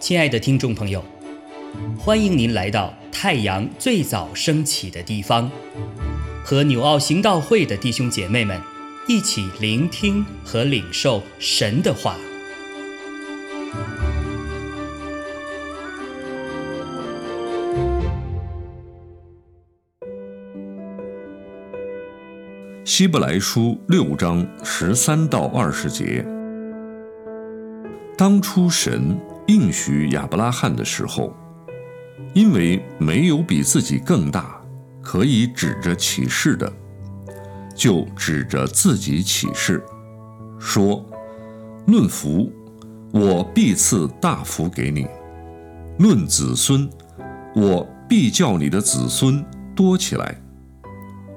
亲爱的听众朋友，欢迎您来到太阳最早升起的地方，和纽奥行道会的弟兄姐妹们一起聆听和领受神的话。希伯来书六章十三到二十节，当初神应许亚伯拉罕的时候，因为没有比自己更大可以指着启示的，就指着自己启示，说：“论福，我必赐大福给你；论子孙，我必叫你的子孙多起来。”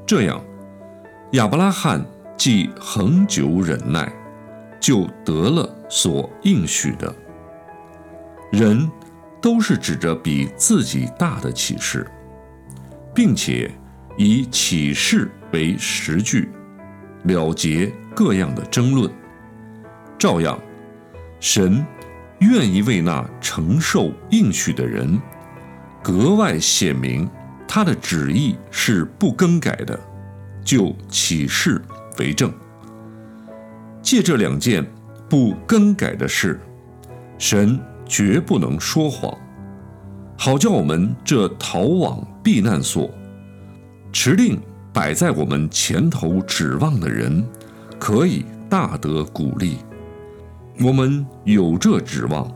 这样。亚伯拉罕既恒久忍耐，就得了所应许的。人都是指着比自己大的启示，并且以启示为实据，了结各样的争论。照样，神愿意为那承受应许的人，格外显明他的旨意是不更改的。就启示为证，借这两件不更改的事，神绝不能说谎，好叫我们这逃往避难所、持定摆在我们前头指望的人，可以大得鼓励。我们有这指望，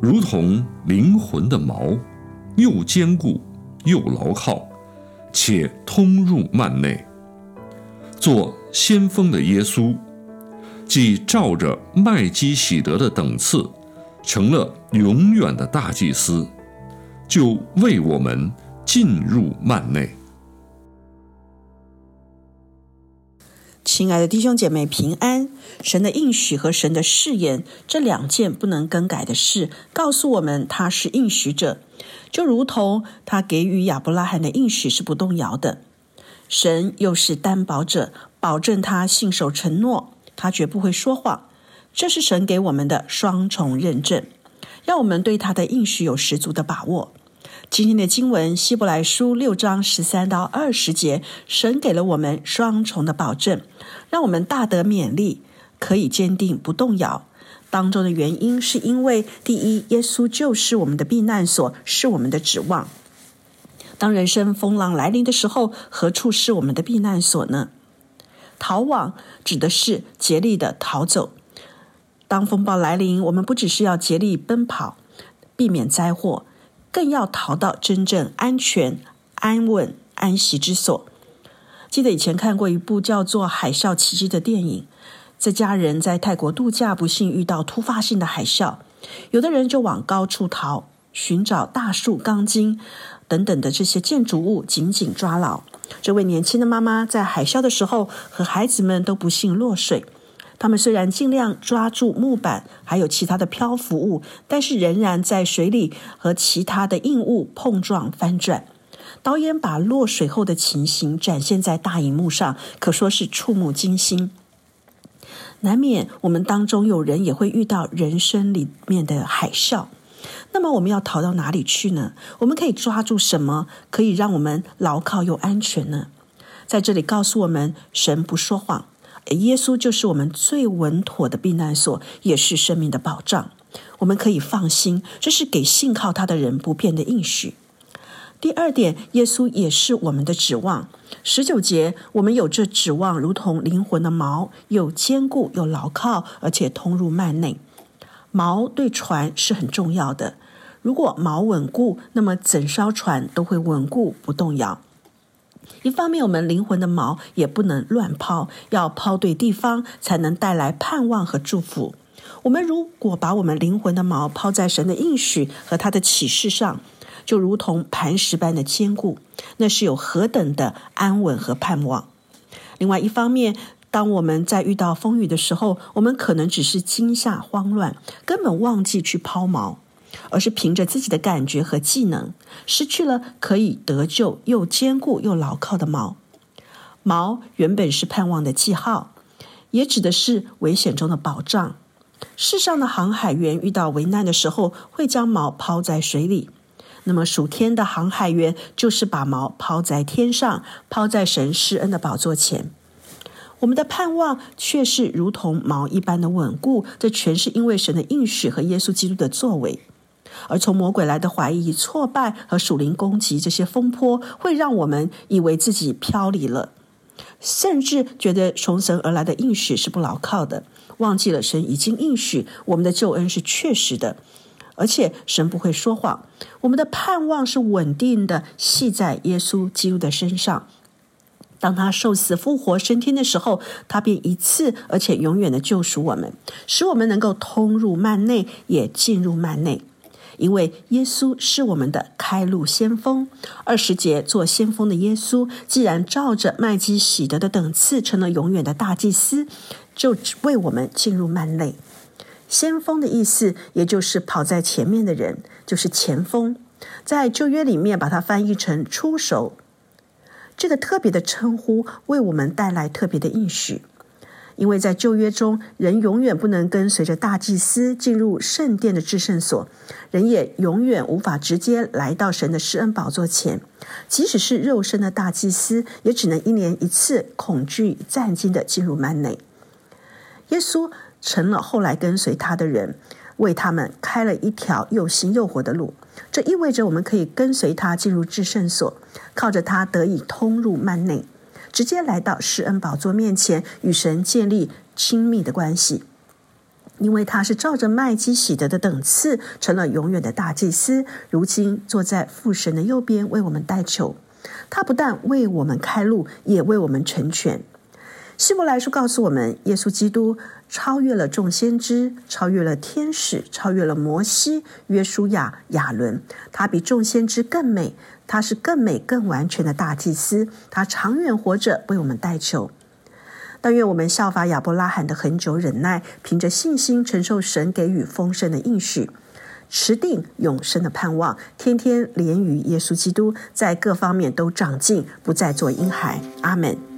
如同灵魂的锚，又坚固又牢靠，且通入幔内。做先锋的耶稣，既照着麦基喜德的等次，成了永远的大祭司，就为我们进入幔内。亲爱的弟兄姐妹，平安！神的应许和神的誓言这两件不能更改的事，告诉我们他是应许者，就如同他给予亚伯拉罕的应许是不动摇的。神又是担保者，保证他信守承诺，他绝不会说谎。这是神给我们的双重认证，让我们对他的应许有十足的把握。今天的经文《希伯来书》六章十三到二十节，神给了我们双重的保证，让我们大得勉励，可以坚定不动摇。当中的原因是因为，第一，耶稣就是我们的避难所，是我们的指望。当人生风浪来临的时候，何处是我们的避难所呢？逃亡指的是竭力的逃走。当风暴来临，我们不只是要竭力奔跑，避免灾祸，更要逃到真正安全、安稳、安息之所。记得以前看过一部叫做《海啸奇迹》的电影，这家人在泰国度假，不幸遇到突发性的海啸，有的人就往高处逃，寻找大树、钢筋。等等的这些建筑物紧紧抓牢。这位年轻的妈妈在海啸的时候和孩子们都不幸落水。他们虽然尽量抓住木板，还有其他的漂浮物，但是仍然在水里和其他的硬物碰撞翻转。导演把落水后的情形展现在大荧幕上，可说是触目惊心。难免我们当中有人也会遇到人生里面的海啸。那么我们要逃到哪里去呢？我们可以抓住什么，可以让我们牢靠又安全呢？在这里告诉我们，神不说谎，耶稣就是我们最稳妥的避难所，也是生命的保障。我们可以放心，这是给信靠他的人不变的应许。第二点，耶稣也是我们的指望。十九节，我们有这指望，如同灵魂的锚，又坚固又牢靠，而且通入幔内。锚对船是很重要的，如果锚稳固，那么整艘船都会稳固不动摇。一方面，我们灵魂的锚也不能乱抛，要抛对地方，才能带来盼望和祝福。我们如果把我们灵魂的锚抛在神的应许和他的启示上，就如同磐石般的坚固，那是有何等的安稳和盼望。另外一方面，当我们在遇到风雨的时候，我们可能只是惊吓、慌乱，根本忘记去抛锚，而是凭着自己的感觉和技能，失去了可以得救又坚固又牢靠的锚。锚原本是盼望的记号，也指的是危险中的保障。世上的航海员遇到危难的时候，会将锚抛在水里。那么属天的航海员就是把锚抛在天上，抛在神施恩的宝座前。我们的盼望却是如同锚一般的稳固，这全是因为神的应许和耶稣基督的作为。而从魔鬼来的怀疑、挫败和属灵攻击这些风波，会让我们以为自己飘离了，甚至觉得从神而来的应许是不牢靠的，忘记了神已经应许我们的救恩是确实的。而且神不会说谎，我们的盼望是稳定的，系在耶稣基督的身上。当他受死、复活、升天的时候，他便一次而且永远的救赎我们，使我们能够通入幔内，也进入幔内。因为耶稣是我们的开路先锋。二十节做先锋的耶稣，既然照着麦基喜德的等次成了永远的大祭司，就为我们进入幔内。先锋的意思，也就是跑在前面的人，就是前锋。在旧约里面，把它翻译成出手。这个特别的称呼，为我们带来特别的应许。因为在旧约中，人永远不能跟随着大祭司进入圣殿的至圣所，人也永远无法直接来到神的施恩宝座前。即使是肉身的大祭司，也只能一年一次恐惧战惊的进入幔内。耶稣。成了后来跟随他的人，为他们开了一条又新又活的路。这意味着我们可以跟随他进入至圣所，靠着他得以通入幔内，直接来到施恩宝座面前，与神建立亲密的关系。因为他是照着麦基喜德的等次，成了永远的大祭司，如今坐在父神的右边，为我们代求。他不但为我们开路，也为我们成全。希伯来书告诉我们，耶稣基督超越了众先知，超越了天使，超越了摩西、约书亚、亚伦。他比众先知更美，他是更美、更完全的大祭司。他长远活着，为我们代求。但愿我们效法亚伯拉罕的恒久忍耐，凭着信心承受神给予丰盛的应许，持定永生的盼望，天天连于耶稣基督，在各方面都长进，不再做婴孩。阿门。